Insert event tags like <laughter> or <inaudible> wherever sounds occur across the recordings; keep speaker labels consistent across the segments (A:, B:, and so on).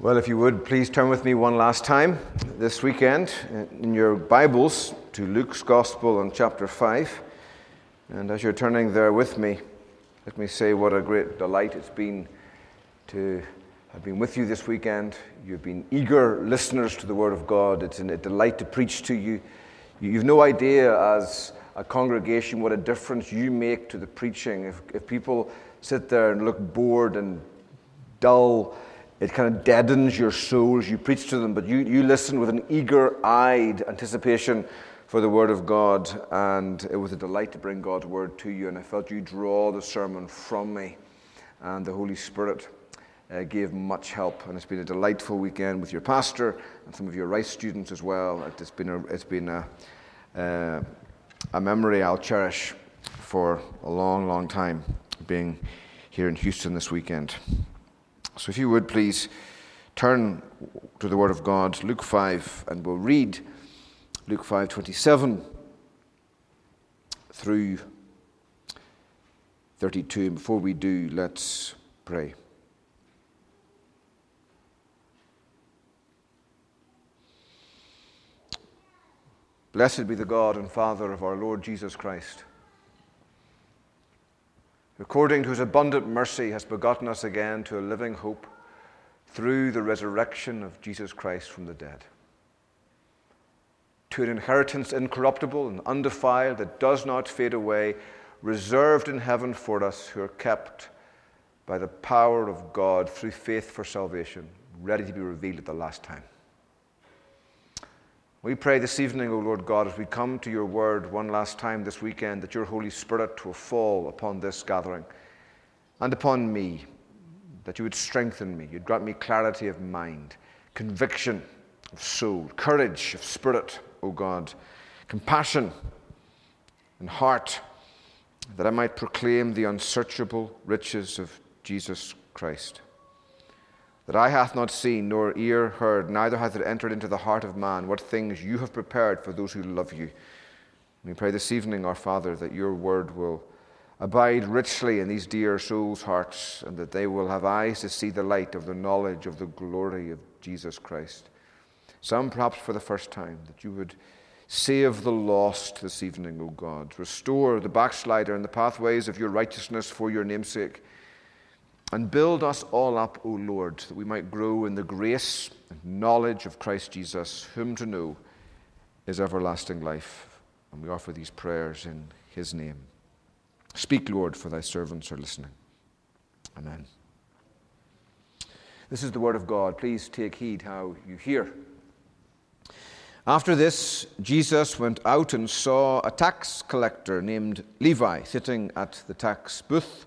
A: Well, if you would, please turn with me one last time this weekend in your Bibles to Luke's Gospel and chapter 5. And as you're turning there with me, let me say what a great delight it's been to have been with you this weekend. You've been eager listeners to the Word of God. It's a delight to preach to you. You've no idea as a congregation what a difference you make to the preaching. If, if people sit there and look bored and dull, it kind of deadens your souls. You preach to them, but you, you listen with an eager eyed anticipation for the Word of God. And it was a delight to bring God's Word to you. And I felt you draw the sermon from me. And the Holy Spirit uh, gave much help. And it's been a delightful weekend with your pastor and some of your Rice students as well. It's been a, it's been a, uh, a memory I'll cherish for a long, long time being here in Houston this weekend. So if you would please turn to the Word of God, Luke 5, and we'll read Luke 5:27 through 32. Before we do, let's pray. Blessed be the God and Father of our Lord Jesus Christ according to his abundant mercy, has begotten us again to a living hope through the resurrection of Jesus Christ from the dead. To an inheritance incorruptible and undefiled that does not fade away, reserved in heaven for us who are kept by the power of God through faith for salvation, ready to be revealed at the last time. We pray this evening, O Lord God, as we come to your word one last time this weekend, that your Holy Spirit will fall upon this gathering and upon me, that you would strengthen me, you'd grant me clarity of mind, conviction of soul, courage of spirit, O God, compassion and heart, that I might proclaim the unsearchable riches of Jesus Christ that eye hath not seen, nor ear heard, neither hath it entered into the heart of man, what things you have prepared for those who love you. We pray this evening, our Father, that your word will abide richly in these dear souls' hearts, and that they will have eyes to see the light of the knowledge of the glory of Jesus Christ. Some perhaps for the first time, that you would save the lost this evening, O God. Restore the backslider in the pathways of your righteousness for your namesake. And build us all up, O Lord, that we might grow in the grace and knowledge of Christ Jesus, whom to know is everlasting life. And we offer these prayers in his name. Speak, Lord, for thy servants are listening. Amen. This is the word of God. Please take heed how you hear. After this, Jesus went out and saw a tax collector named Levi sitting at the tax booth.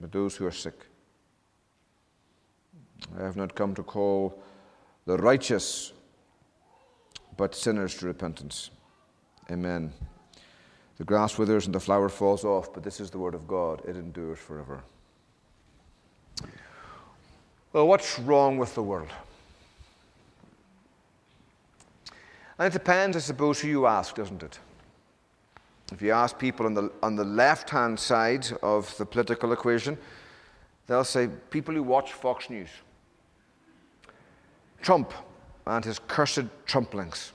A: but those who are sick. I have not come to call the righteous, but sinners to repentance. Amen. The grass withers and the flower falls off, but this is the word of God. It endures forever. Well, what's wrong with the world? And it depends, I suppose, who you ask, doesn't it? If you ask people on the, on the left hand side of the political equation, they'll say people who watch Fox News. Trump and his cursed Trumplings.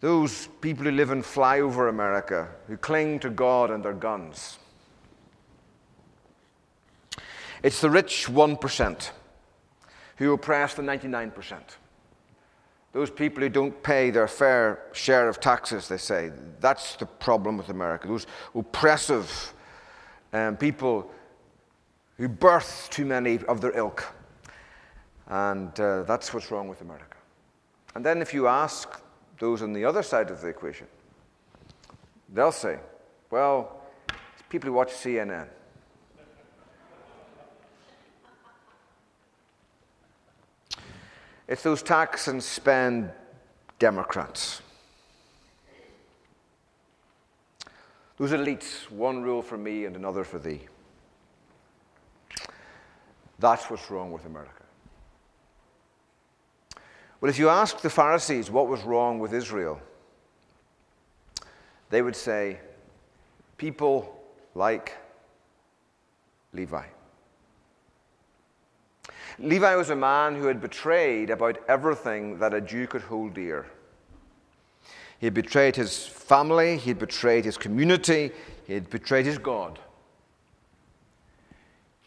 A: Those people who live in flyover America, who cling to God and their guns. It's the rich 1% who oppress the 99%. Those people who don't pay their fair share of taxes, they say. That's the problem with America. Those oppressive um, people who birth too many of their ilk. And uh, that's what's wrong with America. And then if you ask those on the other side of the equation, they'll say, well, it's people who watch CNN. It's those tax and spend Democrats. Those elites, one rule for me and another for thee. That's what's wrong with America. Well, if you ask the Pharisees what was wrong with Israel, they would say, people like Levi. Levi was a man who had betrayed about everything that a Jew could hold dear. He had betrayed his family, he had betrayed his community, he had betrayed his God.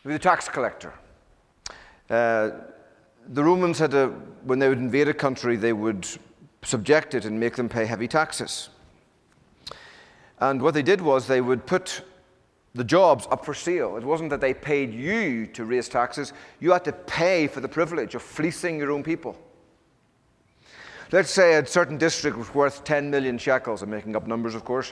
A: He was a tax collector. Uh, the Romans had a, when they would invade a country, they would subject it and make them pay heavy taxes. And what they did was they would put the jobs up for sale. It wasn't that they paid you to raise taxes, you had to pay for the privilege of fleecing your own people. Let's say a certain district was worth 10 million shekels, I'm making up numbers, of course.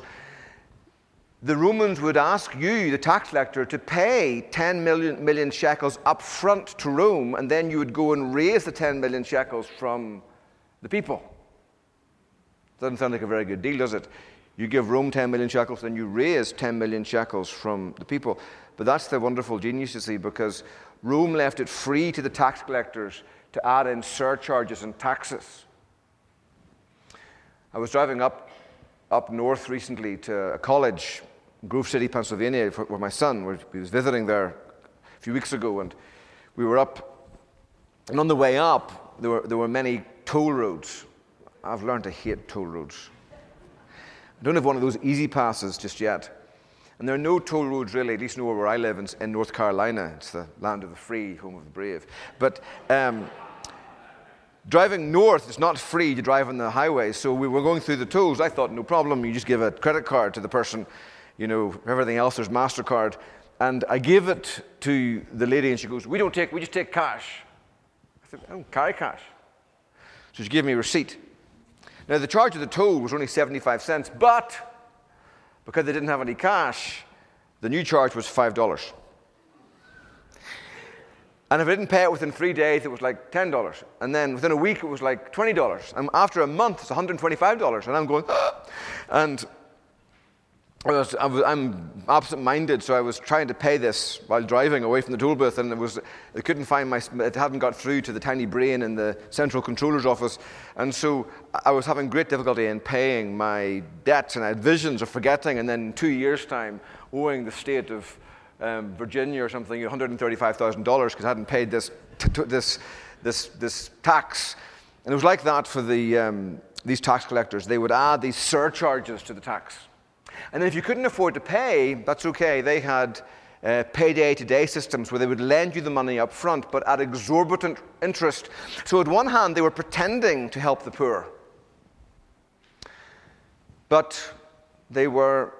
A: The Romans would ask you, the tax collector, to pay 10 million, million shekels up front to Rome, and then you would go and raise the 10 million shekels from the people. Doesn't sound like a very good deal, does it? You give Rome 10 million shekels, then you raise 10 million shekels from the people. But that's the wonderful genius, you see, because Rome left it free to the tax collectors to add in surcharges and taxes. I was driving up, up north recently to a college, Grove City, Pennsylvania, where my son where he was visiting there a few weeks ago, and we were up. And on the way up, there were, there were many toll roads. I've learned to hate toll roads. I don't have one of those easy passes just yet. And there are no toll roads really, at least nowhere where I live in, in North Carolina. It's the land of the free, home of the brave. But um, driving north is not free to drive on the highway. So we were going through the tolls. I thought, no problem. You just give a credit card to the person. You know, everything else, there's MasterCard. And I gave it to the lady, and she goes, We don't take, we just take cash. I said, I don't carry cash. So she gave me a receipt. Now, the charge of the toll was only 75 cents, but because they didn't have any cash, the new charge was $5. And if I didn't pay it within three days, it was like $10. And then within a week, it was like $20. And after a month, it's $125. And I'm going, <gasps> and I was, I am absent-minded, so I was trying to pay this while driving away from the toll booth, and it was I couldn't find my it hadn't got through to the tiny brain in the central controller's office, and so I was having great difficulty in paying my debts, and I had visions of forgetting, and then two years' time, owing the state of um, Virginia or something $135,000 because I hadn't paid this this this this tax, and it was like that for the um, these tax collectors. They would add these surcharges to the tax. And then if you couldn't afford to pay, that's okay. They had uh, payday to day systems where they would lend you the money up front, but at exorbitant interest. So, at one hand, they were pretending to help the poor, but they were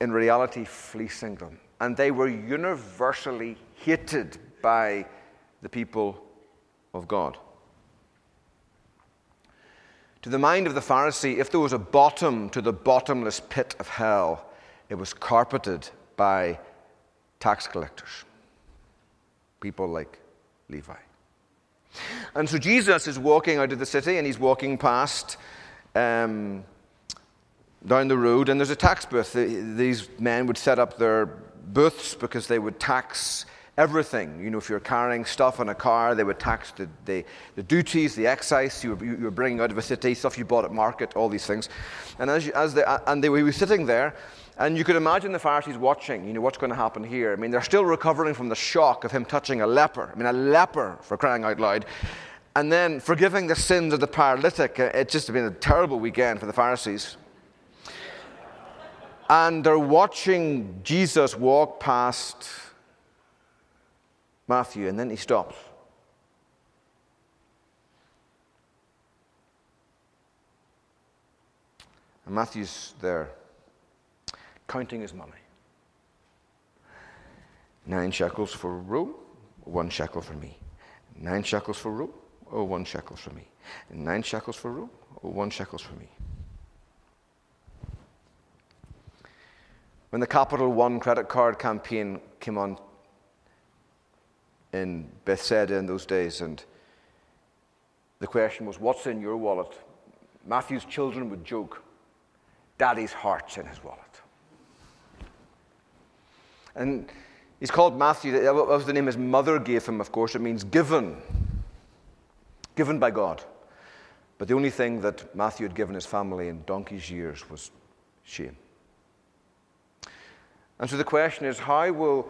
A: in reality fleecing them. And they were universally hated by the people of God. To the mind of the Pharisee, if there was a bottom to the bottomless pit of hell, it was carpeted by tax collectors, people like Levi. And so Jesus is walking out of the city and he's walking past um, down the road, and there's a tax booth. These men would set up their booths because they would tax everything. You know, if you're carrying stuff in a car, they would tax the, the, the duties, the excise you were, you were, bringing out of a city, stuff you bought at market, all these things. And, as, you, as they, and they were sitting there, and you could imagine the Pharisees watching, you know, what's going to happen here. I mean, they're still recovering from the shock of him touching a leper. I mean, a leper, for crying out loud. And then forgiving the sins of the paralytic. Uh, it just been a terrible weekend for the Pharisees. And they're watching Jesus walk past Matthew, and then he stops. And Matthew's there, counting his money. Nine shekels for Rome, one shekel for me. Nine shekels for Rome, oh, one shekel for me. Nine shekels for Rome, oh, one shekels for me. When the Capital One credit card campaign came on in Bethsaida in those days. And the question was, What's in your wallet? Matthew's children would joke, Daddy's heart's in his wallet. And he's called Matthew, that was the name his mother gave him, of course. It means given, given by God. But the only thing that Matthew had given his family in donkey's years was shame. And so the question is how will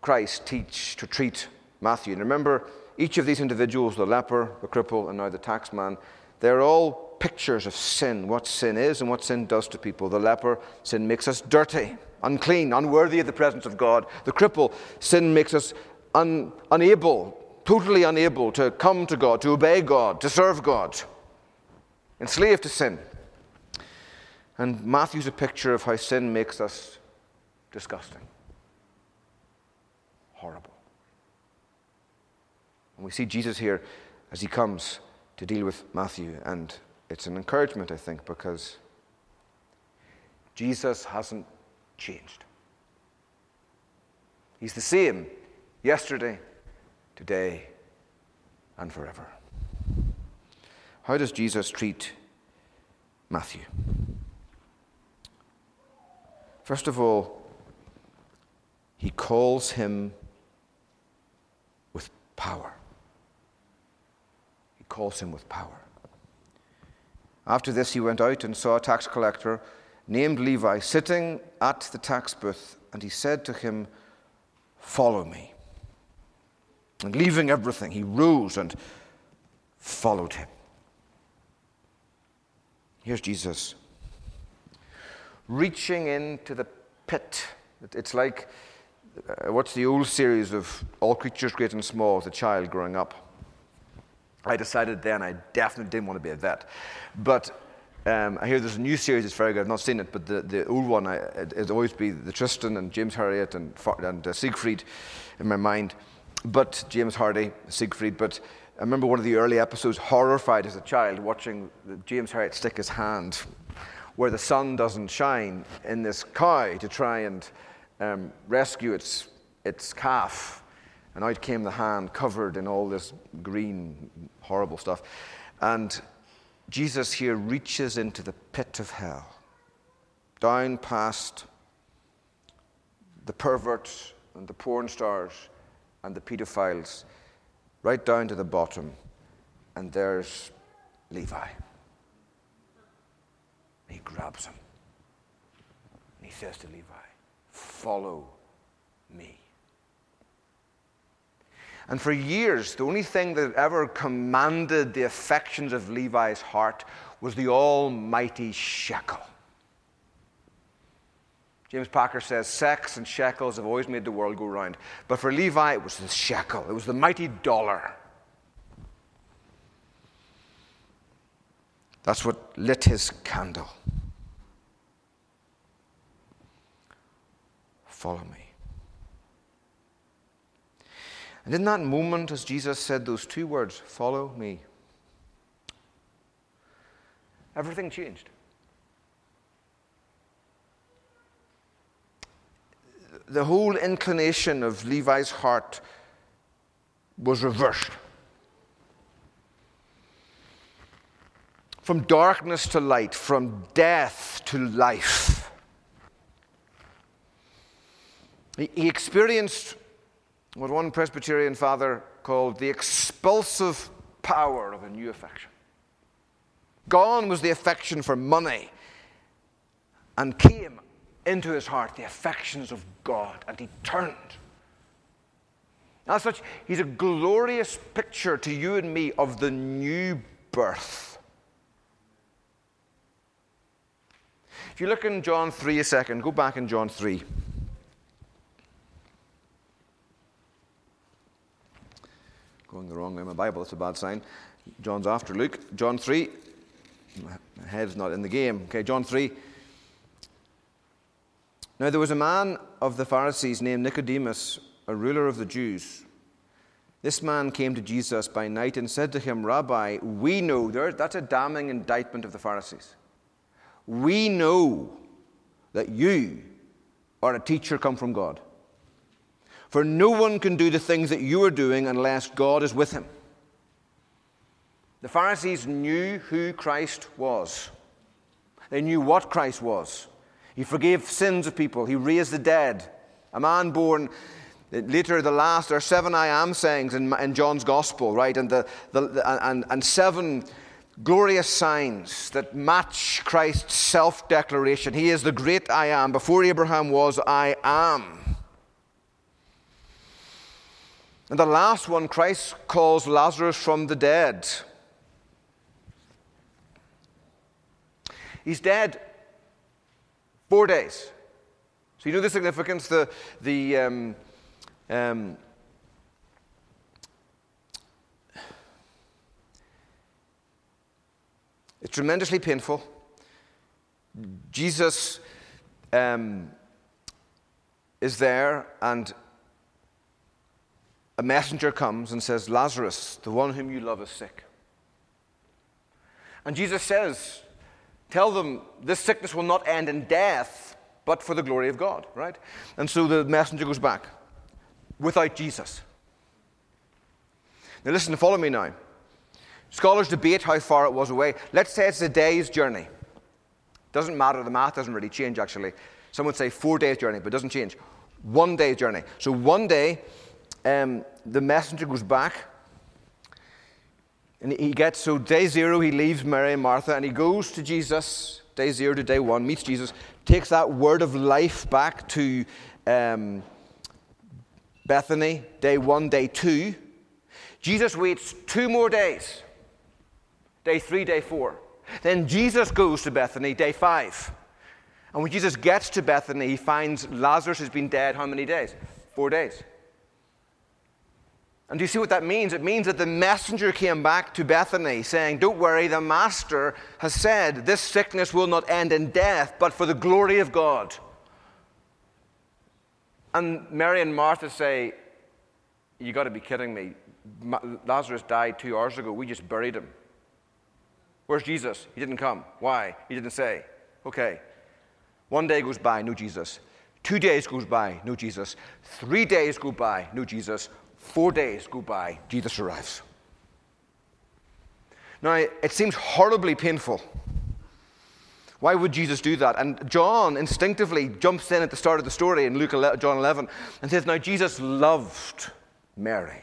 A: Christ teach to treat Matthew? And remember, each of these individuals, the leper, the cripple, and now the taxman, they're all pictures of sin, what sin is and what sin does to people. The leper, sin makes us dirty, unclean, unworthy of the presence of God. The cripple, sin makes us un- unable, totally unable to come to God, to obey God, to serve God, enslaved to sin. And Matthew's a picture of how sin makes us disgusting, horrible. And we see Jesus here as he comes to deal with Matthew, and it's an encouragement, I think, because Jesus hasn't changed. He's the same yesterday, today, and forever. How does Jesus treat Matthew? First of all, he calls him with power. Calls him with power. After this, he went out and saw a tax collector named Levi sitting at the tax booth, and he said to him, Follow me. And leaving everything, he rose and followed him. Here's Jesus reaching into the pit. It's like uh, what's the old series of All Creatures Great and Small the child growing up. I decided then I definitely didn't want to be a vet. But um, I hear there's a new series that's very good. I've not seen it, but the, the old one, I, it, always be the Tristan and James Herriot and, and uh, Siegfried in my mind. But James Hardy, Siegfried. But I remember one of the early episodes, horrified as a child, watching James Herriot stick his hand where the sun doesn't shine in this cow to try and um, rescue its, its calf. And out came the hand covered in all this green, horrible stuff. And Jesus here reaches into the pit of hell, down past the perverts and the porn stars and the pedophiles, right down to the bottom. And there's Levi. He grabs him. He says to Levi, Follow me. And for years, the only thing that ever commanded the affections of Levi's heart was the almighty shekel. James Packer says sex and shekels have always made the world go round. But for Levi, it was the shekel, it was the mighty dollar. That's what lit his candle. Follow me. And in that moment, as Jesus said those two words, follow me, everything changed. The whole inclination of Levi's heart was reversed. From darkness to light, from death to life. He experienced what one Presbyterian father called the expulsive power of a new affection. Gone was the affection for money, and came into his heart the affections of God, and he turned. As such, he's a glorious picture to you and me of the new birth. If you look in John 3 a second, go back in John 3. Going the wrong way in my Bible, that's a bad sign. John's after Luke. John 3. My head's not in the game. Okay, John 3. Now there was a man of the Pharisees named Nicodemus, a ruler of the Jews. This man came to Jesus by night and said to him, Rabbi, we know, there, that's a damning indictment of the Pharisees. We know that you are a teacher come from God. For no one can do the things that you are doing unless God is with him. The Pharisees knew who Christ was, they knew what Christ was. He forgave sins of people, He raised the dead. A man born uh, later, the last, there are seven I am sayings in, in John's gospel, right? And, the, the, and, and seven glorious signs that match Christ's self declaration. He is the great I am. Before Abraham was, I am. And the last one, Christ calls Lazarus from the dead. He's dead four days. So, you know the significance? The, the, um, um, it's tremendously painful. Jesus um, is there, and a messenger comes and says, Lazarus, the one whom you love, is sick. And Jesus says, Tell them this sickness will not end in death, but for the glory of God, right? And so the messenger goes back without Jesus. Now, listen, follow me now. Scholars debate how far it was away. Let's say it's a day's journey. Doesn't matter, the math doesn't really change actually. Some would say four days' journey, but it doesn't change. One day's journey. So one day, um, the messenger goes back, and he gets, so day zero, he leaves Mary and Martha, and he goes to Jesus, day zero to day one, meets Jesus, takes that word of life back to um, Bethany, day one, day two. Jesus waits two more days, day three, day four. Then Jesus goes to Bethany, day five. And when Jesus gets to Bethany, he finds Lazarus has been dead how many days? Four days. And do you see what that means? It means that the messenger came back to Bethany saying, Don't worry, the master has said, This sickness will not end in death, but for the glory of God. And Mary and Martha say, You got to be kidding me. Lazarus died two hours ago. We just buried him. Where's Jesus? He didn't come. Why? He didn't say. Okay. One day goes by, no Jesus. Two days goes by, no Jesus. Three days go by, no Jesus. Four days go by, Jesus arrives. Now, it seems horribly painful. Why would Jesus do that? And John instinctively jumps in at the start of the story in Luke 11, John 11 and says, Now Jesus loved Mary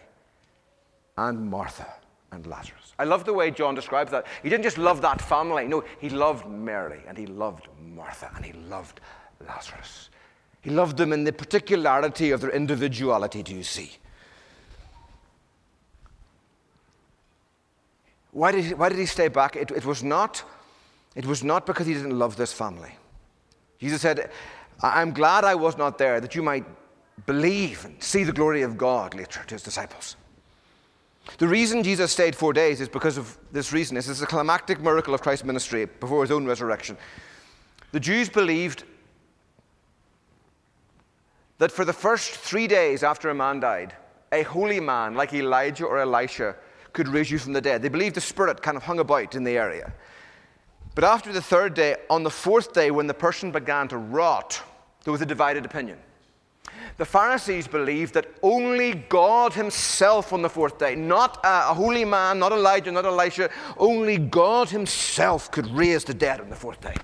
A: and Martha and Lazarus. I love the way John describes that. He didn't just love that family. No, he loved Mary and he loved Martha and he loved Lazarus. He loved them in the particularity of their individuality, do you see? Why did he, why did he stay back? It, it was not it was not because he didn't love this family. Jesus said, I'm glad I was not there, that you might believe and see the glory of God later to his disciples. The reason Jesus stayed four days is because of this reason. This is a climactic miracle of Christ's ministry before his own resurrection. The Jews believed that for the first three days after a man died, a holy man like Elijah or Elisha could raise you from the dead. They believed the Spirit kind of hung about in the area. But after the third day, on the fourth day, when the person began to rot, there was a divided opinion. The Pharisees believed that only God Himself on the fourth day, not a, holy man, not Elijah, not Elisha, only God Himself could raise the dead on the fourth day.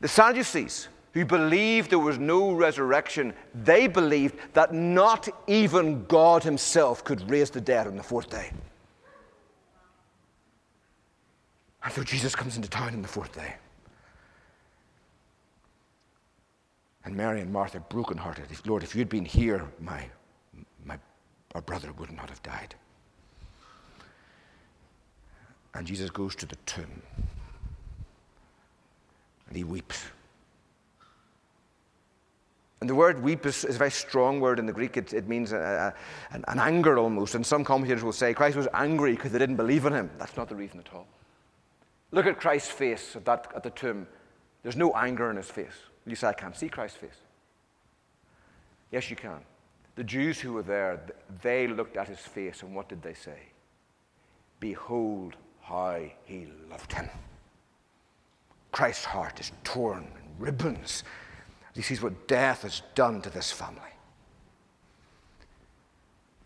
A: The Sadducees, who believed there was no resurrection, they believed that not even God Himself could raise the dead on the fourth day. And so Jesus comes into town on the fourth day. And Mary and Martha, brokenhearted, Lord, if you'd been here, my, my, our brother would not have died. And Jesus goes to the tomb. And he weeps. And the word weep is, is, a very strong word in the Greek. It, it means a, a, an, an anger almost. And some commentators will say Christ was angry because they didn't believe in him. That's not the reason at all. Look at Christ's face at, that, at the tomb. There's no anger in his face. You say, I can't see Christ's face. Yes, you can. The Jews who were there, they looked at his face, and what did they say? Behold how he loved him. Christ's heart is torn in ribbons. He sees what death has done to this family.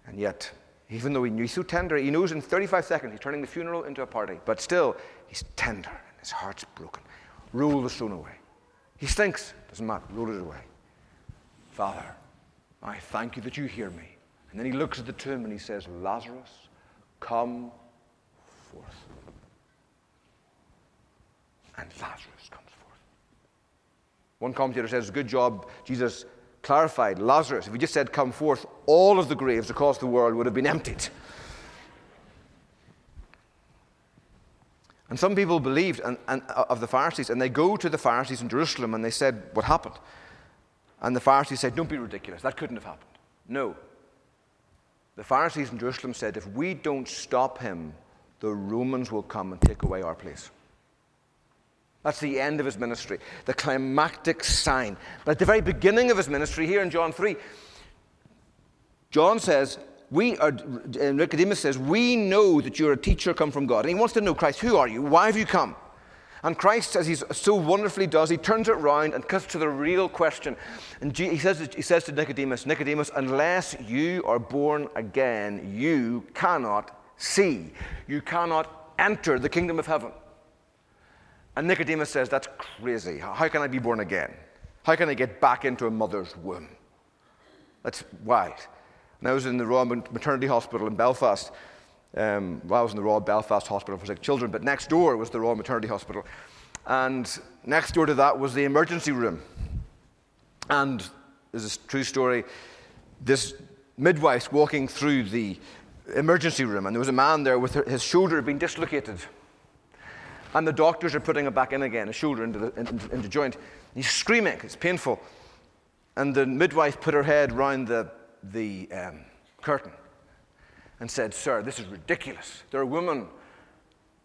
A: And yet, Even though he knew he's so tender, he knows in 35 seconds he's turning the funeral into a party. But still, he's tender and his heart's broken. Roll the stone away. He stinks. Doesn't matter. Roll it away. Father, I thank you that you hear me. And then he looks at the tomb and he says, Lazarus, come forth. And Lazarus comes. One commentator says, Good job, Jesus clarified. Lazarus, if he just said, Come forth, all of the graves across the world would have been emptied. And some people believed and, and, uh, of the Pharisees, and they go to the Pharisees in Jerusalem and they said, What happened? And the Pharisees said, Don't be ridiculous. That couldn't have happened. No. The Pharisees in Jerusalem said, If we don't stop him, the Romans will come and take away our place. That's the end of his ministry, the climactic sign. But at the very beginning of his ministry, here in John 3, John says, we are, Nicodemus says, We know that you're a teacher come from God. And he wants to know, Christ, who are you? Why have you come? And Christ, as he so wonderfully does, he turns it around and cuts to the real question. And he says, he says to Nicodemus, Nicodemus, unless you are born again, you cannot see. You cannot enter the kingdom of heaven. And Nicodemus says, That's crazy. How can I be born again? How can I get back into a mother's womb? That's why. And I was in the Royal Maternity Hospital in Belfast. Um, well, I was in the Royal Belfast Hospital for Sick Children, but next door was the Royal Maternity Hospital. And next door to that was the emergency room. And there's a true story. This midwife walking through the emergency room, and there was a man there with his shoulder being dislocated. And the doctors are putting it back in again, his shoulder into the, into, into joint. He's screaming, it's painful. And the midwife put her head round the, the um, curtain and said, Sir, this is ridiculous. There are women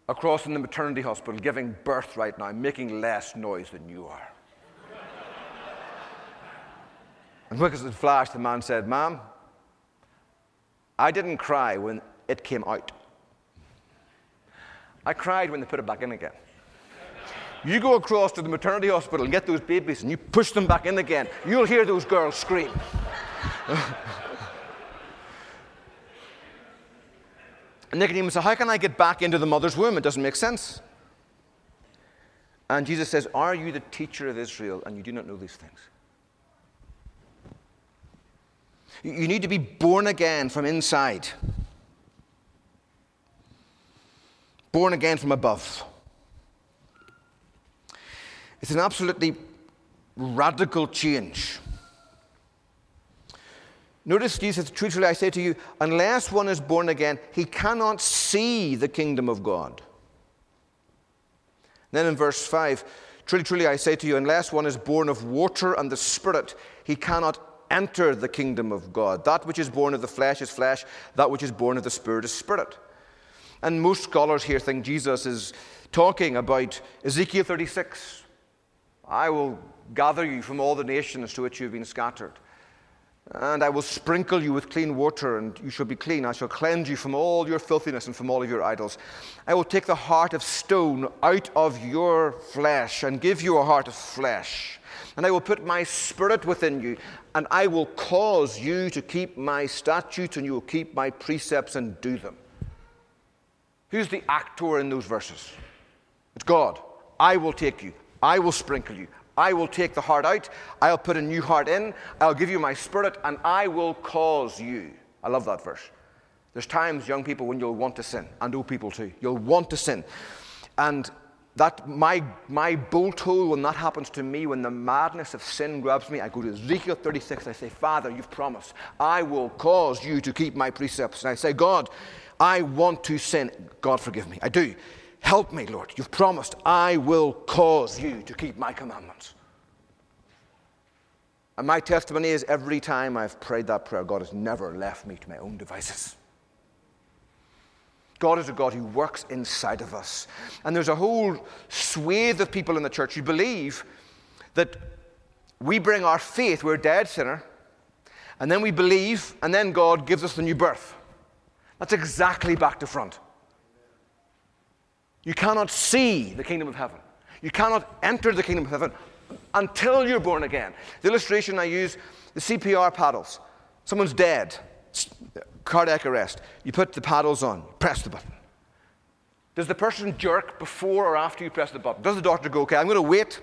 A: across in the maternity hospital giving birth right now, making less noise than you are. <laughs> and quick as it flashed, the man said, Ma'am, I didn't cry when it came out. I cried when they put it back in again. You go across to the maternity hospital and get those babies and you push them back in again, you'll hear those girls scream. and <laughs> Nicodemus said, How can I get back into the mother's womb? It doesn't make sense. And Jesus says, Are you the teacher of Israel and you do not know these things? You need to be born again from inside. Born again from above. It's an absolutely radical change. Notice Jesus, truthfully I say to you, unless one is born again, he cannot see the kingdom of God. Then in verse 5, truly, truly I say to you, unless one is born of water and the Spirit, he cannot enter the kingdom of God. That which is born of the flesh is flesh, that which is born of the Spirit is spirit. And most scholars here think Jesus is talking about Ezekiel 36. I will gather you from all the nations to which you have been scattered. And I will sprinkle you with clean water, and you shall be clean. I shall cleanse you from all your filthiness and from all of your idols. I will take the heart of stone out of your flesh and give you a heart of flesh. And I will put my spirit within you, and I will cause you to keep my statutes, and you will keep my precepts and do them. Who's the actor in those verses? It's God. I will take you. I will sprinkle you. I will take the heart out. I'll put a new heart in. I'll give you my spirit, and I will cause you. I love that verse. There's times, young people, when you'll want to sin, and old people too. You'll want to sin. And that my, my bolt hole, when that happens to me, when the madness of sin grabs me, I go to Ezekiel 36. I say, Father, you've promised. I will cause you to keep my precepts. And I say, God, I want to sin. God, forgive me. I do. Help me, Lord. You've promised I will cause you to keep my commandments. And my testimony is every time I've prayed that prayer, God has never left me to my own devices. God is a God who works inside of us. And there's a whole swathe of people in the church who believe that we bring our faith, we're a dead sinner, and then we believe, and then God gives us the new birth. That's exactly back to front. You cannot see the kingdom of heaven. You cannot enter the kingdom of heaven until you're born again. The illustration I use the CPR paddles. Someone's dead. cardiac arrest. You put the paddles on, press the button. Does the person jerk before or after you press the button? Does the doctor go, okay, I'm going to wait,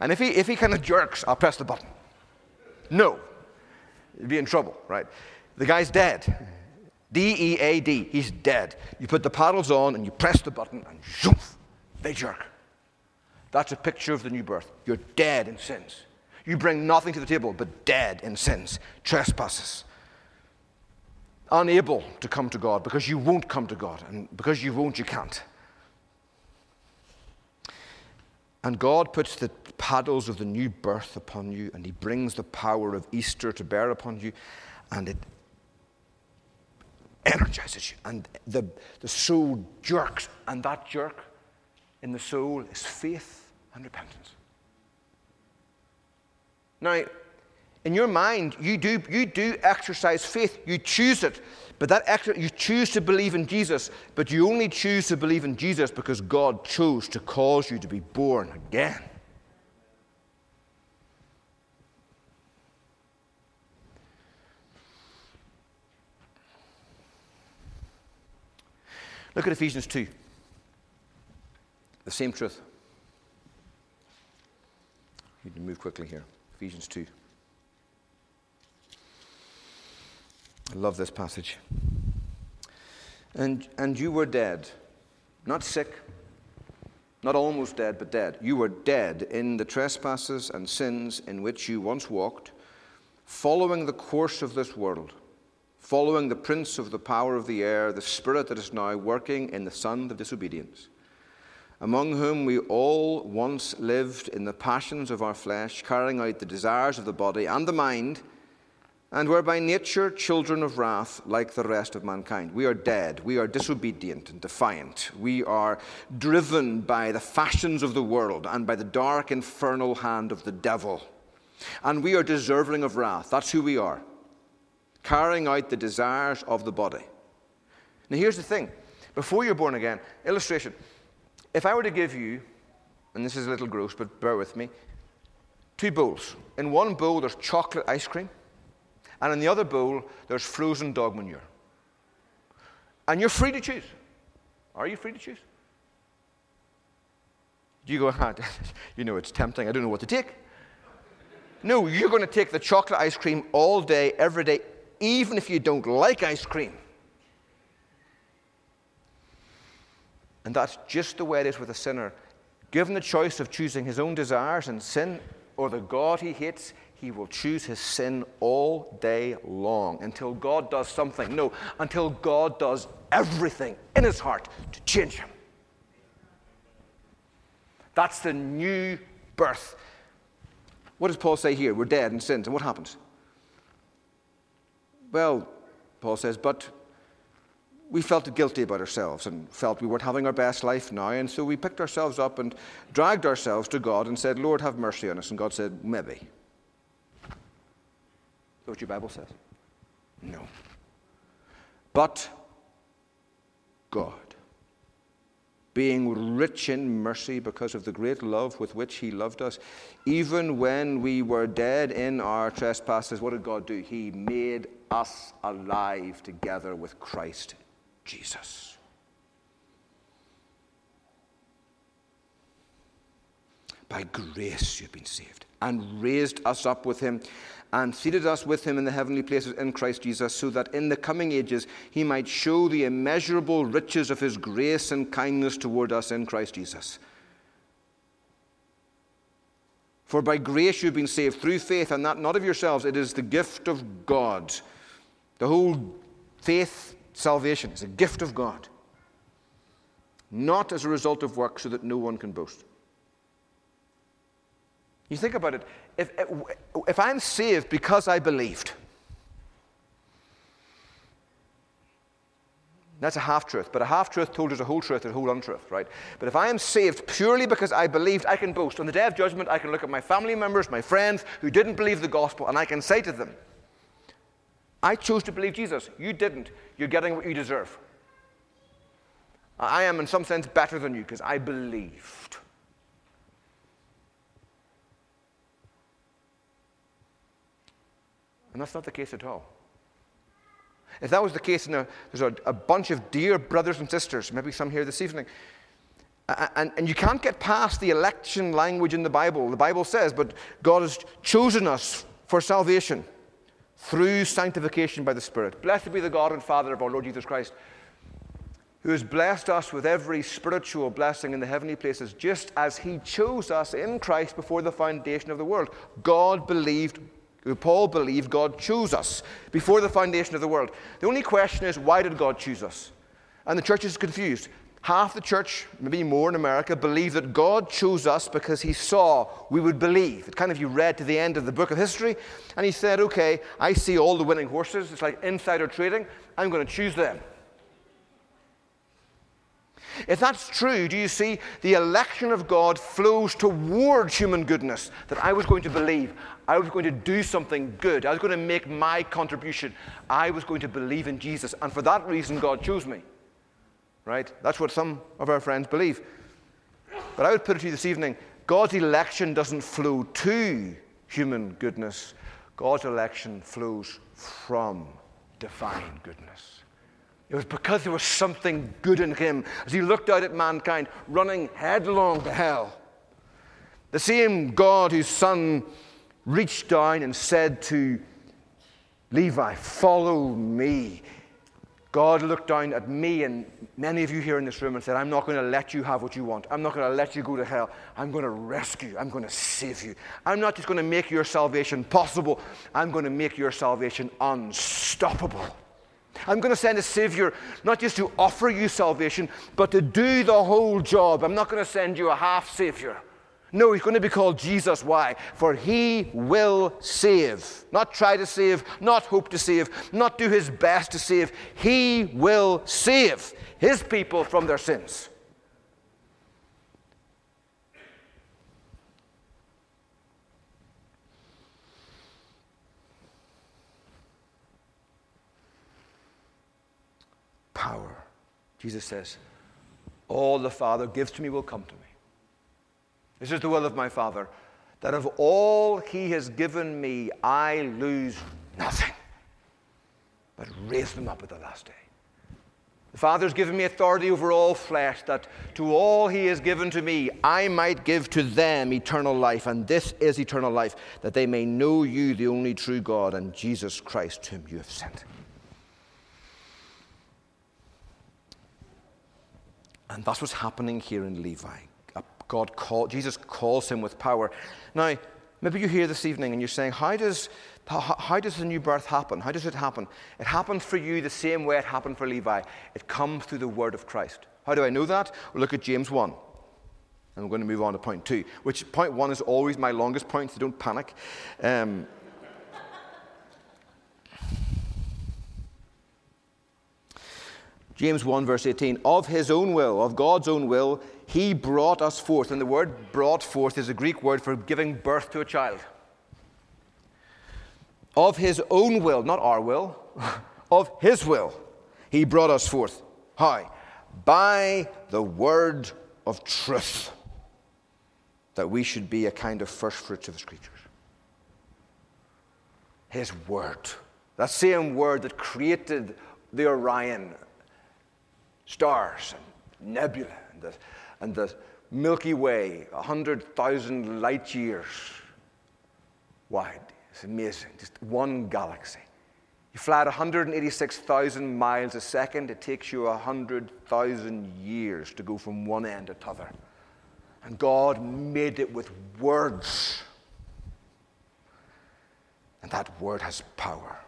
A: and if he, if he kind of jerks, I'll press the button? No. You'd be in trouble, right? The guy's dead. D E A D. He's dead. You put the paddles on and you press the button and shoof, they jerk. That's a picture of the new birth. You're dead in sins. You bring nothing to the table but dead in sins, trespasses. Unable to come to God because you won't come to God, and because you won't, you can't. And God puts the paddles of the new birth upon you, and He brings the power of Easter to bear upon you, and it energizes you. And the, the soul jerks, and that jerk in the soul is faith and repentance. Now, in your mind, you do, you do exercise faith. You choose it. But that extra, you choose to believe in Jesus, but you only choose to believe in Jesus because God chose to cause you to be born again. Look at Ephesians 2. The same truth. You to move quickly here. Ephesians 2. I love this passage. And, and you were dead, not sick, not almost dead, but dead. You were dead in the trespasses and sins in which you once walked, following the course of this world following the prince of the power of the air, the spirit that is now working in the son of disobedience, among whom we all once lived in the passions of our flesh, carrying out the desires of the body and the mind, and were by nature children of wrath like the rest of mankind. We are dead. We are disobedient and defiant. We are driven by the fashions of the world and by the dark, infernal hand of the devil. And we are deserving of wrath. That's who we are carrying out the desires of the body. Now, here's the thing before you're born again, illustration. If I were to give you, and this is a little gross, but bear with me, two bowls. In one bowl, there's chocolate ice cream, and in the other bowl, there's frozen dog manure. And you're free to choose. Are you free to choose? Do you go, ah, <laughs> you know, it's tempting, I don't know what to take? No, you're going to take the chocolate ice cream all day, every day, even if you don't like ice cream. And that's just the way it is with a sinner. Given the choice of choosing his own desires and sin or the God he hates, he will choose his sin all day long until God does something. No, until God does everything in his heart to change him. That's the new birth. What does Paul say here? We're dead in sins. And what happens? Well, Paul says, but we felt guilty about ourselves and felt we weren't having our best life now. And so we picked ourselves up and dragged ourselves to God and said, Lord, have mercy on us. And God said, maybe. Is that what your Bible says? No. But God, being rich in mercy because of the great love with which He loved us, even when we were dead in our trespasses, what did God do? He made us alive together with Christ Jesus. By grace you've been saved, and raised us up with him, and seated us with him in the heavenly places in Christ Jesus, so that in the coming ages he might show the immeasurable riches of his grace and kindness toward us in Christ Jesus. For by grace you've been saved through faith, and that not of yourselves, it is the gift of God the whole faith salvation is a gift of God, not as a result of work so that no one can boast. You think about it. If, if I'm saved because I believed, that's a half truth, but a half truth told as a whole truth and a whole untruth, right? But if I am saved purely because I believed, I can boast. On the day of judgment, I can look at my family members, my friends who didn't believe the gospel, and I can say to them, I chose to believe Jesus. You didn't. You're getting what you deserve. I am, in some sense, better than you because I believed. And that's not the case at all. If that was the case, and there's a, a bunch of dear brothers and sisters, maybe some here this evening, and, and you can't get past the election language in the Bible. The Bible says, but God has chosen us for salvation through sanctification by the Spirit. Blessed be the God and Father of our Lord Jesus Christ, who has blessed us with every spiritual blessing in the heavenly places, just as He chose us in Christ before the foundation of the world. God believed, Paul believed God chose us before the foundation of the world. The only question is, why did God choose us? And the church is confused. Half the church, maybe more in America, believe that God chose us because he saw we would believe. It kind of you read to the end of the book of history, and he said, Okay, I see all the winning horses. It's like insider trading. I'm going to choose them. If that's true, do you see the election of God flows towards human goodness? That I was going to believe, I was going to do something good, I was going to make my contribution, I was going to believe in Jesus, and for that reason, God chose me right? That's what some of our friends believe. But I would put it to you this evening God's election doesn't flow to human goodness, God's election flows from divine goodness. It was because there was something good in him as he looked out at mankind running headlong to hell. The same God whose son reached down and said to Levi, Follow me. God looked down at me and many of you here in this room and said, I'm not going to let you have what you want. I'm not going to let you go to hell. I'm going to rescue you. I'm going to save you. I'm not just going to make your salvation possible, I'm going to make your salvation unstoppable. I'm going to send a Savior not just to offer you salvation, but to do the whole job. I'm not going to send you a half Savior. No, he's going to be called Jesus. Why? For he will save. Not try to save, not hope to save, not do his best to save. He will save his people from their sins. Power. Jesus says, All the Father gives to me will come to me. This is the will of my Father, that of all he has given me, I lose nothing, but raise them up at the last day. The Father has given me authority over all flesh, that to all he has given to me, I might give to them eternal life. And this is eternal life, that they may know you, the only true God, and Jesus Christ, whom you have sent. And that's what's happening here in Levi. God call, Jesus calls him with power. Now, maybe you're here this evening and you're saying, how does, how, does the new birth happen? How does it happen? It happens for you the same way it happened for Levi. It comes through the word of Christ. How do I know that? Well, look at James 1. And I'm going to move on to point two, which point one is always my longest point, so don't panic. Um, James 1, verse 18, of his own will, of God's own will, he brought us forth. And the word brought forth is a Greek word for giving birth to a child. Of his own will, not our will, <laughs> of his will, he brought us forth. How? By the word of truth, that we should be a kind of first fruits of his creatures. His word. That same word that created the Orion stars and nebula and the, and the Milky Way, 100,000 light years wide. It's amazing. Just one galaxy. You fly at 186,000 miles a second, it takes you 100,000 years to go from one end to the other. And God made it with words. And that word has power.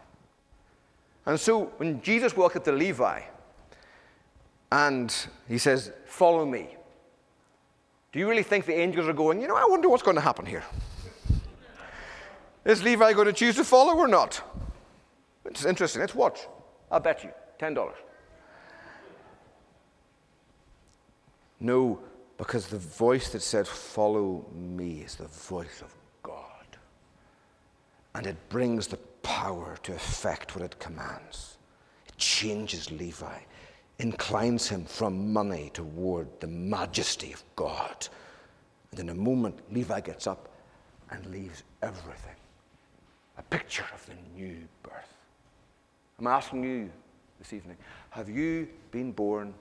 A: And so when Jesus walked up to Levi, and he says, Follow me. Do you really think the angels are going, You know, I wonder what's going to happen here? Is Levi going to choose to follow or not? It's interesting. Let's watch. I'll bet you $10. No, because the voice that said, Follow me, is the voice of God. And it brings the power to effect what it commands. It changes Levi inclines him from money toward the majesty of God. And in a moment, Levi gets up and leaves everything. A picture of the new birth. I'm asking you this evening. Have you been born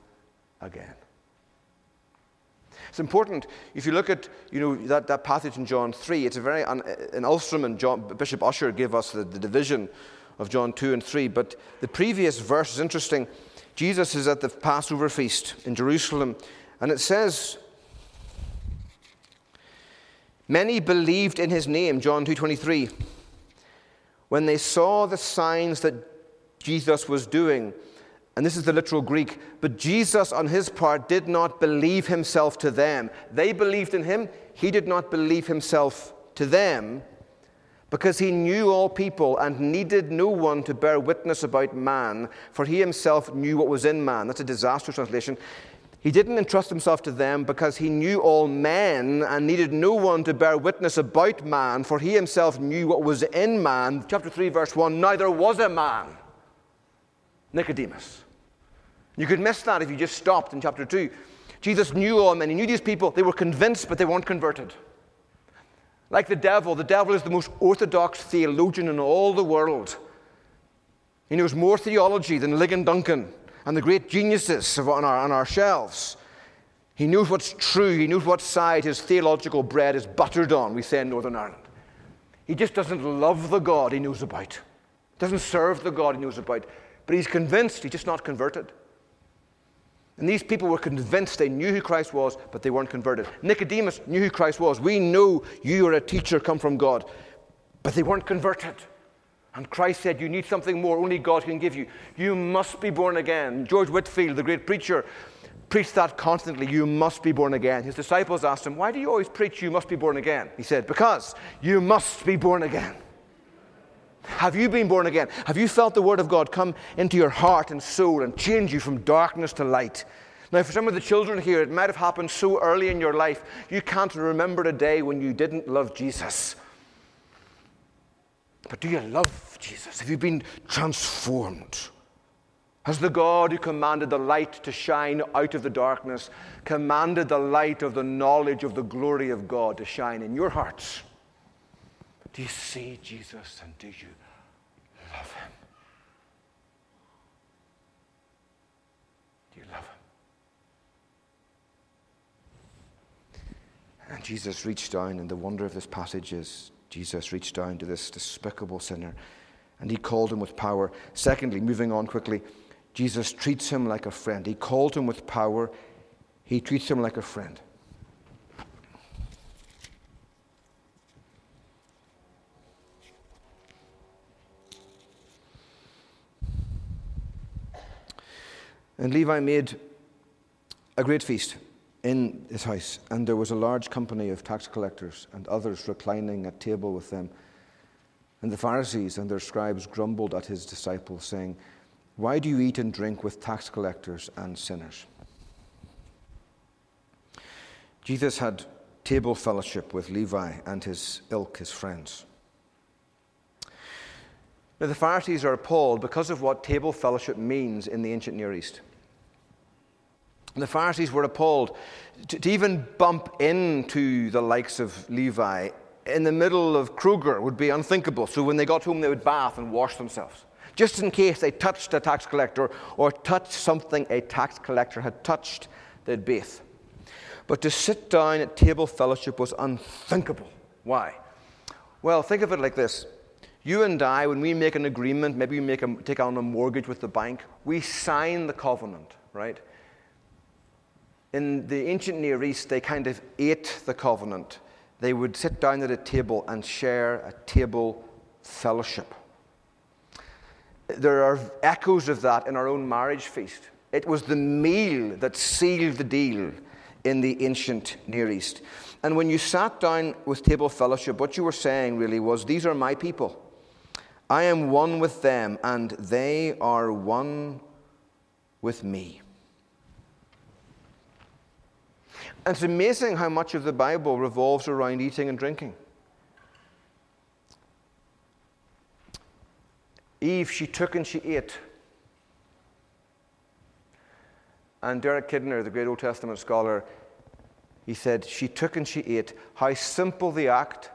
A: again? It's important, if you look at you know, that, that passage in John 3, it's a very, an, an Ulsterman, John, Bishop Ussher gave us the, the division of John 2 and 3, but the previous verse is interesting. Jesus is at the Passover feast in Jerusalem, and it says, Many believed in his name, John 2:23, when they saw the signs that Jesus was doing. And this is the literal Greek. But Jesus, on his part, did not believe himself to them. They believed in him. He did not believe himself to them because he knew all people and needed no one to bear witness about man, for he himself knew what was in man. That's a disastrous translation. He didn't entrust himself to them because he knew all men and needed no one to bear witness about man, for he himself knew what was in man. Chapter 3, verse 1 Neither was a man, Nicodemus. You could miss that if you just stopped in chapter 2. Jesus knew all men. He knew these people. They were convinced, but they weren't converted. Like the devil, the devil is the most orthodox theologian in all the world. He knows more theology than Ligon Duncan and the great geniuses on our, on our shelves. He knows what's true. He knows what side his theological bread is buttered on, we say in Northern Ireland. He just doesn't love the God he knows about, doesn't serve the God he knows about, but he's convinced, he's just not converted. And these people were convinced they knew who Christ was, but they weren't converted. Nicodemus knew who Christ was. We know you are a teacher come from God, but they weren't converted. And Christ said, You need something more, only God can give you. You must be born again. George Whitefield, the great preacher, preached that constantly. You must be born again. His disciples asked him, Why do you always preach you must be born again? He said, Because you must be born again. Have you been born again? Have you felt the Word of God come into your heart and soul and change you from darkness to light? Now, for some of the children here, it might have happened so early in your life, you can't remember a day when you didn't love Jesus. But do you love Jesus? Have you been transformed? Has the God who commanded the light to shine out of the darkness commanded the light of the knowledge of the glory of God to shine in your hearts? Do you see Jesus and do you love him? Do you love him? And Jesus reached down, and the wonder of this passage is Jesus reached down to this despicable sinner and he called him with power. Secondly, moving on quickly, Jesus treats him like a friend. He called him with power, he treats him like a friend. And Levi made a great feast in his house, and there was a large company of tax collectors and others reclining at table with them. And the Pharisees and their scribes grumbled at his disciples, saying, Why do you eat and drink with tax collectors and sinners? Jesus had table fellowship with Levi and his ilk, his friends. Now, the Pharisees are appalled because of what table fellowship means in the ancient Near East. The Pharisees were appalled to, to, even bump into the likes of Levi in the middle of Kruger would be unthinkable. So when they got home, they would bath and wash themselves, just in case they touched a tax collector or touched something a tax collector had touched, they'd bathe. But to sit down at table fellowship was unthinkable. Why? Well, think of it like this. You and I, when we make an agreement, maybe we make a, take on a mortgage with the bank, we sign the covenant, right? in the ancient Near East, they kind of ate the covenant. They would sit down at a table and share a table fellowship. There are echoes of that in our own marriage feast. It was the meal that sealed the deal in the ancient Near East. And when you sat down with table fellowship, what you were saying really was, These are my people. I am one with them, and they are one with me. And it's amazing how much of the Bible revolves around eating and drinking. Eve, she took and she ate. And Derek Kidner, the great Old Testament scholar, he said, She took and she ate. How simple the act,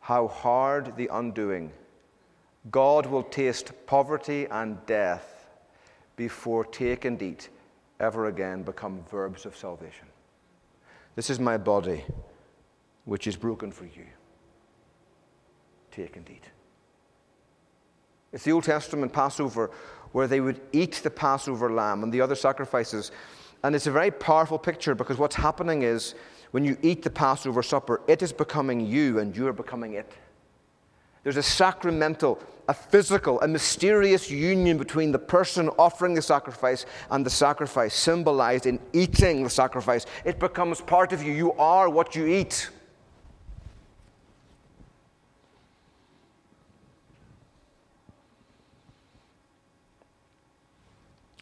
A: how hard the undoing. God will taste poverty and death before take and eat ever again become verbs of salvation. This is my body, which is broken for you. Take and eat. It's the Old Testament Passover where they would eat the Passover lamb and the other sacrifices. And it's a very powerful picture because what's happening is when you eat the Passover supper, it is becoming you and you are becoming it. There's a sacramental, a physical, a mysterious union between the person offering the sacrifice and the sacrifice, symbolized in eating the sacrifice. It becomes part of you. You are what you eat.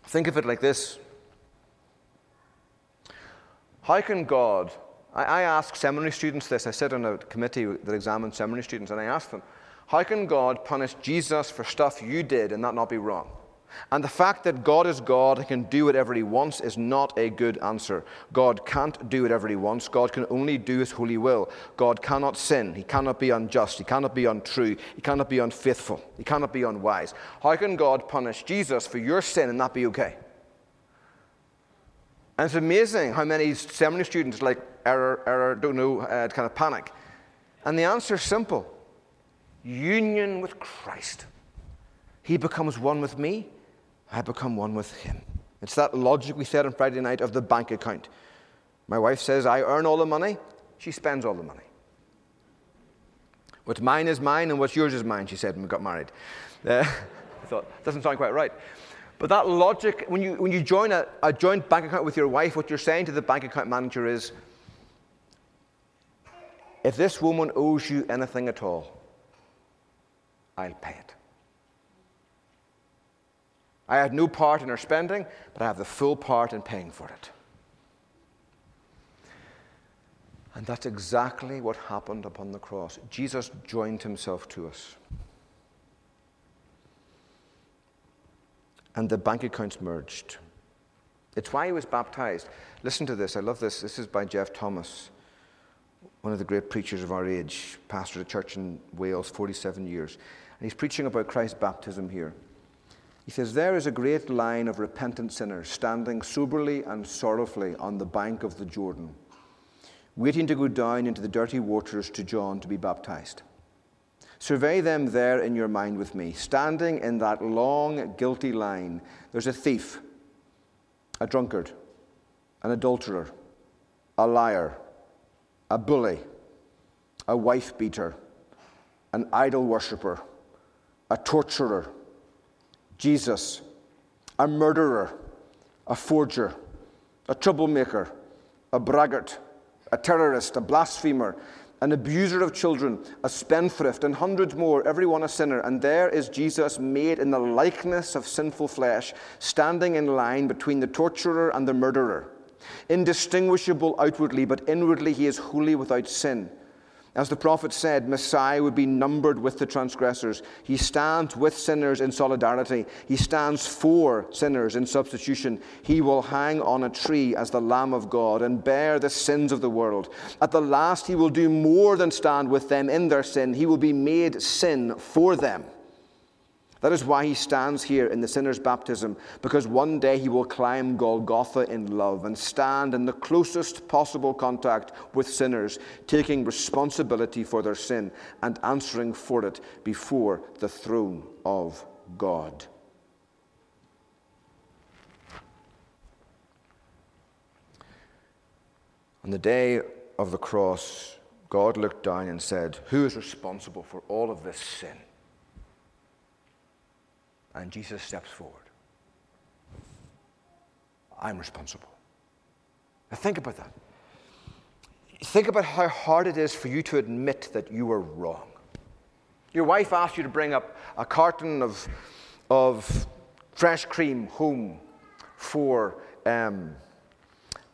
A: Think of it like this How can God? I, I ask seminary students this. I sit on a committee that examines seminary students, and I ask them, How can God punish Jesus for stuff you did and that not be wrong? And the fact that God is God and can do whatever He wants is not a good answer. God can't do whatever He wants. God can only do His holy will. God cannot sin. He cannot be unjust. He cannot be untrue. He cannot be unfaithful. He cannot be unwise. How can God punish Jesus for your sin and not be okay? And it's amazing how many seminary students, like, error, error, don't know, uh, kind of panic. And the answer is simple union with Christ. He becomes one with me, I become one with him. It's that logic we said on Friday night of the bank account. My wife says, I earn all the money, she spends all the money. What's mine is mine, and what's yours is mine, she said when we got married. Uh, <laughs> I thought, doesn't sound quite right. But that logic, when you, when you join a, a joint bank account with your wife, what you're saying to the bank account manager is, if this woman owes you anything at all, I'll pay it. I had no part in her spending, but I have the full part in paying for it. And that's exactly what happened upon the cross. Jesus joined himself to us. And the bank accounts merged. It's why he was baptized. Listen to this. I love this. This is by Geoff Thomas, one of the great preachers of our age, pastored a church in Wales 47 years. And he's preaching about Christ's baptism here. He says, There is a great line of repentant sinners standing soberly and sorrowfully on the bank of the Jordan, waiting to go down into the dirty waters to John to be baptized. Survey them there in your mind with me. Standing in that long, guilty line, there's a thief, a drunkard, an adulterer, a liar, a bully, a wife beater, an idol worshiper, a torturer Jesus, a murderer, a forger, a troublemaker, a braggart, a terrorist, a blasphemer, an abuser of children, a spendthrift, and hundreds more, every one a sinner. And there is Jesus made in the likeness of sinful flesh, standing in line between the torturer and the murderer. Indistinguishable outwardly, but inwardly he is wholly without sin. As the prophet said, Messiah would be numbered with the transgressors. He stands with sinners in solidarity. He stands for sinners in substitution. He will hang on a tree as the Lamb of God and bear the sins of the world. At the last, he will do more than stand with them in their sin. He will be made sin for them that is why he stands here in the sinner's baptism, because one day he will climb Golgotha in love and stand in the closest possible contact with sinners, taking responsibility for their sin and answering for it before the throne of God. On the day of the cross, God looked down and said, Who is responsible for all of this sin? And Jesus steps forward. I'm responsible. Now think about that. Think about how hard it is for you to admit that you were wrong. Your wife asked you to bring up a carton of, of fresh cream home for um,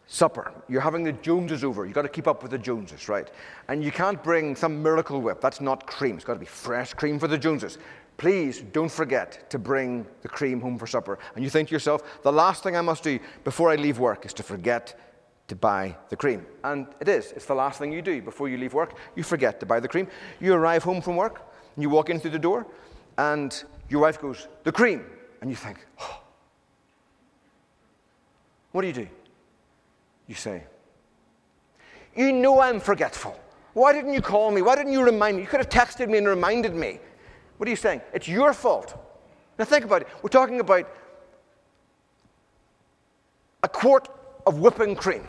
A: supper. You're having the Joneses over. You've got to keep up with the Joneses, right? And you can't bring some miracle whip. That's not cream. It's got to be fresh cream for the Joneses please don't forget to bring the cream home for supper. And you think to yourself, the last thing I must do before I leave work is to forget to buy the cream. And it is. It's the last thing you do before you leave work. You forget to buy the cream. You arrive home from work, and you walk in through the door, and your wife goes, The cream. And you think, oh, What do you do? You say, You know I'm forgetful. Why didn't you call me? Why didn't you remind me? You could have texted me and reminded me. What are you saying? It's your fault. Now think about it. We're talking about a quart of whipping cream.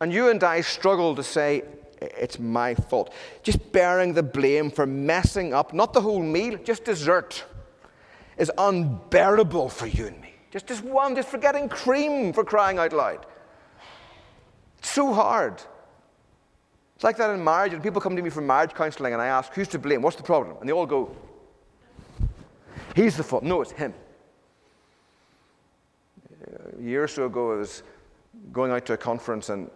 A: And you and I struggle to say, it's my fault. Just bearing the blame for messing up, not the whole meal, just dessert, is unbearable for you and me. Just, just one, just forgetting cream for crying out loud. It's so hard. It's like that in marriage, and people come to me for marriage counseling, and I ask, who's to blame? What's the problem? And they all go, he's the fault. No, it's him. A year or so ago, I was going out to a conference, and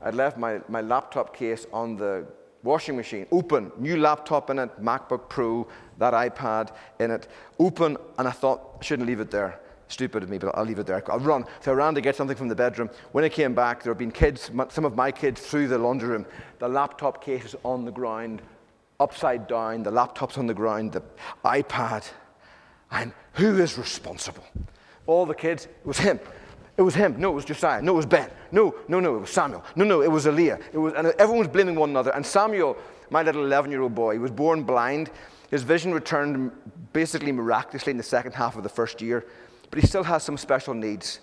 A: I'd left my, my laptop case on the washing machine, open, new laptop in it, MacBook Pro, that iPad in it, open, and I thought, I shouldn't leave it there. Stupid of me, but I'll leave it there. I'll run. So I ran to get something from the bedroom. When I came back, there had been kids, some of my kids, through the laundry room. The laptop case is on the ground, upside down. The laptop's on the ground, the iPad. And who is responsible? All the kids, it was him. It was him. No, it was Josiah. No, it was Ben. No, no, no, it was Samuel. No, no, it was Aaliyah. It was, and everyone was blaming one another. And Samuel, my little 11 year old boy, he was born blind. His vision returned basically miraculously in the second half of the first year but he still has some special needs.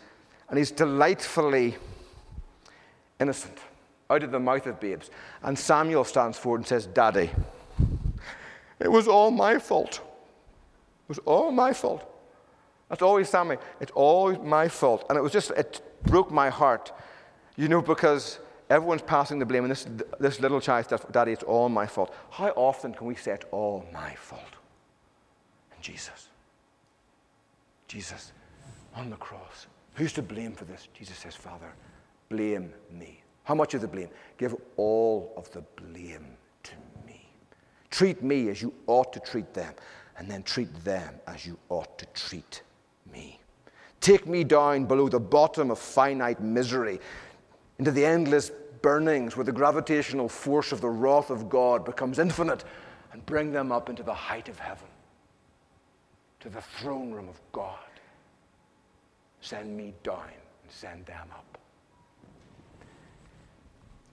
A: And he's delightfully innocent, out of the mouth of babes. And Samuel stands forward and says, Daddy, it was all my fault. It was all my fault. That's always Samuel. It's all my fault. And it was just, it broke my heart, you know, because everyone's passing the blame. And this, this little child says, Daddy, it's all my fault. How often can we say it's all my fault? And Jesus. Jesus on the cross. Who's to blame for this? Jesus says, Father, blame me. How much of the blame? Give all of the blame to me. Treat me as you ought to treat them, and then treat them as you ought to treat me. Take me down below the bottom of finite misery into the endless burnings where the gravitational force of the wrath of God becomes infinite, and bring them up into the height of heaven, to the throne room of God. Send me down and send them up.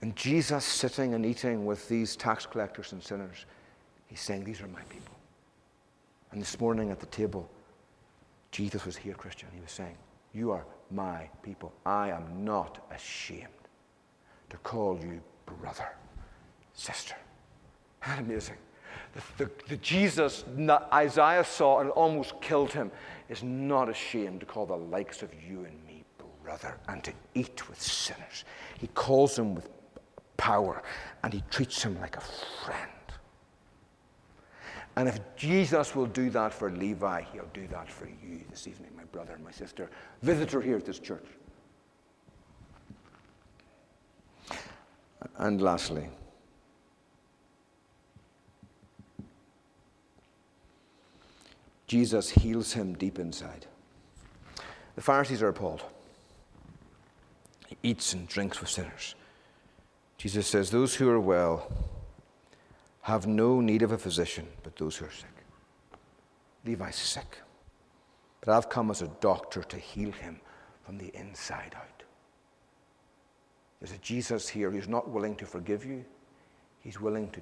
A: And Jesus sitting and eating with these tax collectors and sinners, he's saying, These are my people. And this morning at the table, Jesus was here, Christian. He was saying, You are my people. I am not ashamed to call you brother, sister. Isn't that amazing? The, the, the Jesus Isaiah saw and almost killed him is not ashamed to call the likes of you and me brother and to eat with sinners. He calls them with power and he treats them like a friend. And if Jesus will do that for Levi, he'll do that for you this evening, my brother and my sister, visitor here at this church. And lastly, Jesus heals him deep inside. The Pharisees are appalled. He eats and drinks with sinners. Jesus says, Those who are well have no need of a physician, but those who are sick. Levi's sick, but I've come as a doctor to heal him from the inside out. There's a Jesus here who's not willing to forgive you, he's willing to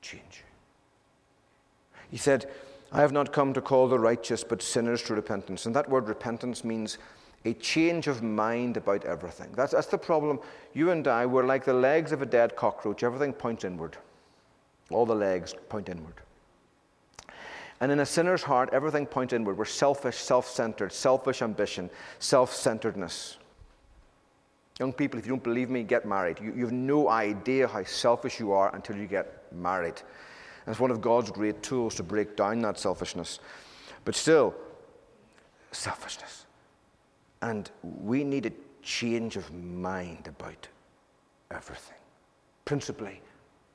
A: change you. He said, I have not come to call the righteous, but sinners to repentance. And that word repentance means a change of mind about everything. That's, that's the problem. You and I, we're like the legs of a dead cockroach. Everything points inward. All the legs point inward. And in a sinner's heart, everything points inward. We're selfish, self centered, selfish ambition, self centeredness. Young people, if you don't believe me, get married. You, you have no idea how selfish you are until you get married. It's one of God's great tools to break down that selfishness. But still, selfishness. And we need a change of mind about everything. Principally,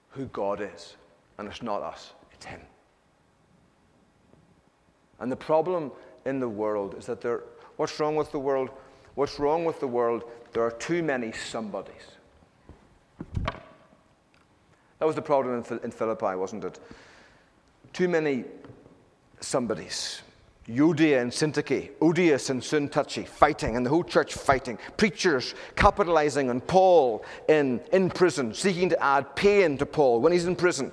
A: who God is. And it's not us, it's Him. And the problem in the world is that there, what's wrong with the world? What's wrong with the world? There are too many somebodies. That was the problem in, Philippi, wasn't it? Too many somebodies. Euodia and Syntyche, Odious and Syntyche, fighting, and the whole church fighting. Preachers capitalizing on Paul in, in prison, seeking to add pain to Paul when he's in prison,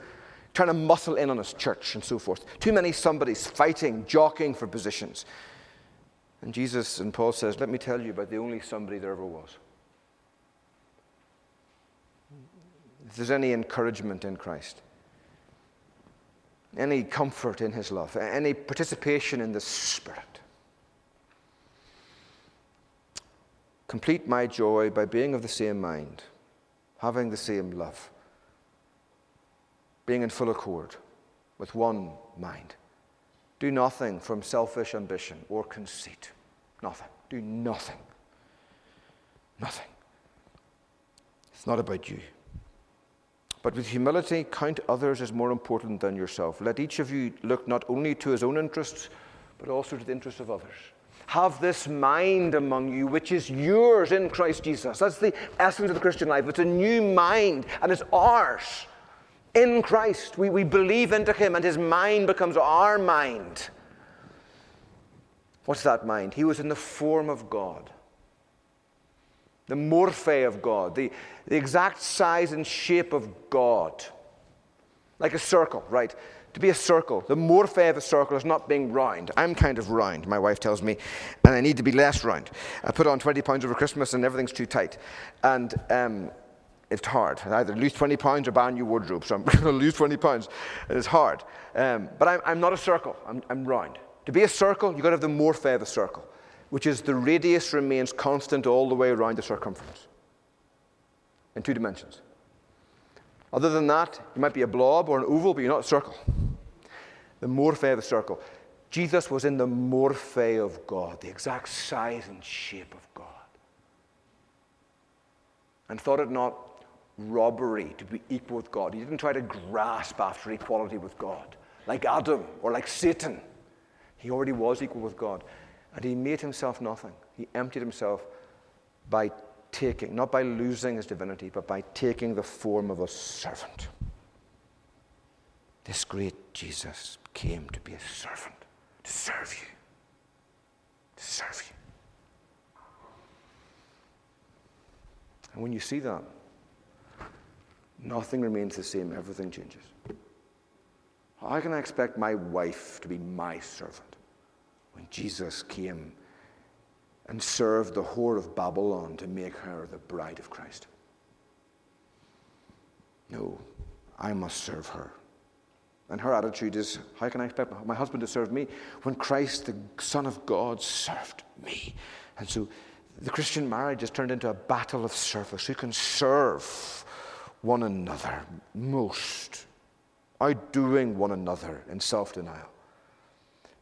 A: trying to muscle in on his church and so forth. Too many somebodies fighting, jockeying for positions. And Jesus and Paul says, Let me tell you about the only somebody there ever was. If there's any encouragement in Christ, any comfort in his love, any participation in the Spirit. Complete my joy by being of the same mind, having the same love, being in full accord with one mind. Do nothing from selfish ambition or conceit. Nothing. Do nothing. Nothing. It's not about you. But with humility, count others as more important than yourself. Let each of you look not only to his own interests, but also to the interests of others. Have this mind among you, which is yours in Christ Jesus. That's the essence of the Christian life. It's a new mind, and it's ours in Christ. We, we believe into him, and his mind becomes our mind. What's that mind? He was in the form of God the morphe of God, the, the exact size and shape of God. Like a circle, right? To be a circle, the morphe of a circle is not being round. I'm kind of round, my wife tells me, and I need to be less round. I put on 20 pounds over Christmas and everything's too tight. And um, it's hard. I either lose 20 pounds or buy a new wardrobe, so I'm <laughs> going to lose 20 pounds. It's hard. Um, but I'm, I'm, not a circle, I'm, I'm round. To be a circle, you've got to have the morphe of a circle which is the radius remains constant all the way around the circumference in two dimensions. Other than that, you might be a blob or an oval, but you're not a circle. The morphe of a circle. Jesus was in the morphe of God, the exact size and shape of God. And thought it not robbery to be equal with God. He didn't try to grasp after equality with God, like Adam or like Satan. He already was equal with God. And he made himself nothing. He emptied himself by taking, not by losing his divinity, but by taking the form of a servant. This great Jesus came to be a servant, to serve you, to serve you. And when you see that, nothing remains the same, everything changes. How can I expect my wife to be my servant? When Jesus came and served the whore of Babylon to make her the bride of Christ. No, I must serve her. And her attitude is, How can I expect my husband to serve me when Christ, the Son of God, served me? And so the Christian marriage has turned into a battle of service. Who can serve one another most, outdoing one another in self denial?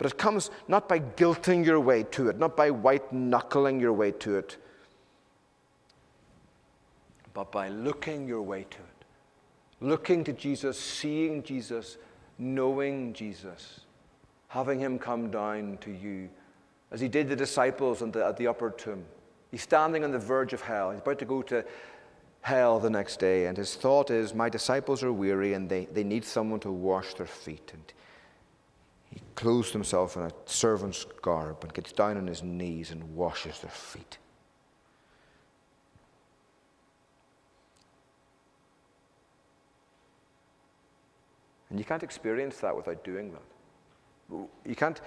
A: But it comes not by guilting your way to it, not by white knuckling your way to it, but by looking your way to it. Looking to Jesus, seeing Jesus, knowing Jesus, having him come down to you as he did the disciples the, at the upper tomb. He's standing on the verge of hell. He's about to go to hell the next day, and his thought is, My disciples are weary and they, they need someone to wash their feet. And clothes himself in a servant's garb and gets down on his knees and washes their feet. And you can't experience that without doing that. You can't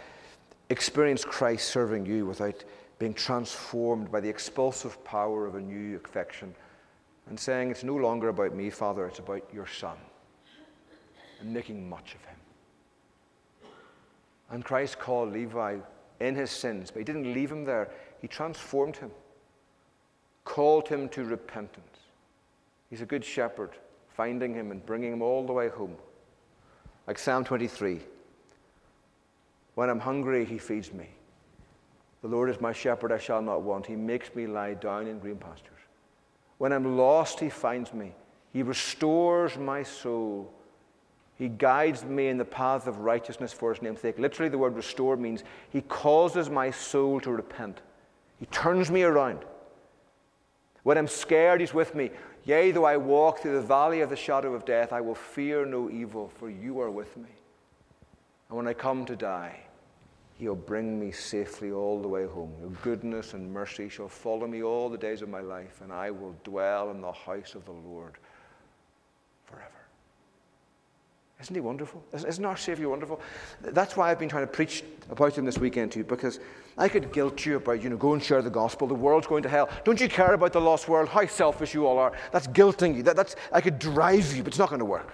A: experience Christ serving you without being transformed by the expulsive power of a new affection and saying, It's no longer about me, Father, it's about your Son, and making much of him. And Christ called Levi in his sins, but he didn't leave him there. He transformed him, called him to repentance. He's a good shepherd, finding him and bringing him all the way home. Like Psalm 23 When I'm hungry, he feeds me. The Lord is my shepherd, I shall not want. He makes me lie down in green pastures. When I'm lost, he finds me. He restores my soul. He guides me in the path of righteousness for his name's sake. Literally, the word restore means he causes my soul to repent. He turns me around. When I'm scared, he's with me. Yea, though I walk through the valley of the shadow of death, I will fear no evil, for you are with me. And when I come to die, He'll bring me safely all the way home. Your goodness and mercy shall follow me all the days of my life, and I will dwell in the house of the Lord forever. Isn't he wonderful? Isn't our Savior wonderful? That's why I've been trying to preach about him this weekend to you, because I could guilt you about, you know, go and share the gospel. The world's going to hell. Don't you care about the lost world? How selfish you all are. That's guilting you. That, that's, I could drive you, but it's not going to work.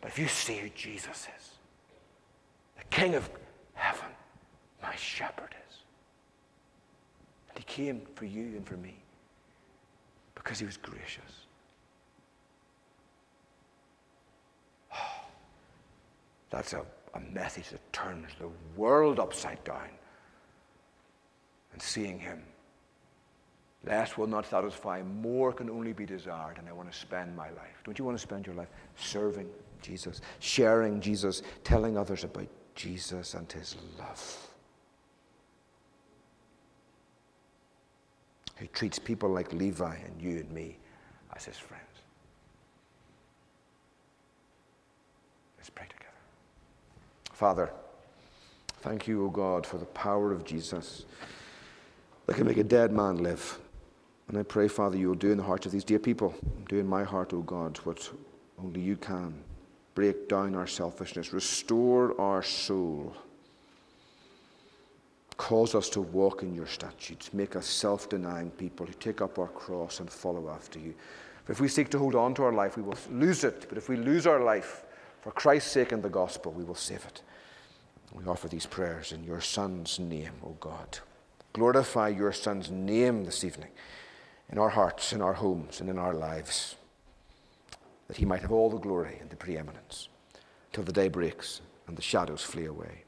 A: But if you see who Jesus is, the King of heaven, my shepherd is. And he came for you and for me because he was gracious. That's a, a message that turns the world upside down. And seeing him, less will not satisfy, more can only be desired, and I want to spend my life. Don't you want to spend your life serving Jesus, sharing Jesus, telling others about Jesus and his love. He treats people like Levi and you and me as his friends. Let's pray together. Father, thank you, O God, for the power of Jesus that can make a dead man live. And I pray, Father, you will do in the hearts of these dear people, do in my heart, O God, what only you can break down our selfishness, restore our soul. Cause us to walk in your statutes. Make us self denying people who take up our cross and follow after you. For if we seek to hold on to our life, we will lose it. But if we lose our life for Christ's sake and the gospel, we will save it. We offer these prayers in your Son's name, O God. Glorify your Son's name this evening in our hearts, in our homes, and in our lives that he might have all the glory and the preeminence till the day breaks and the shadows flee away.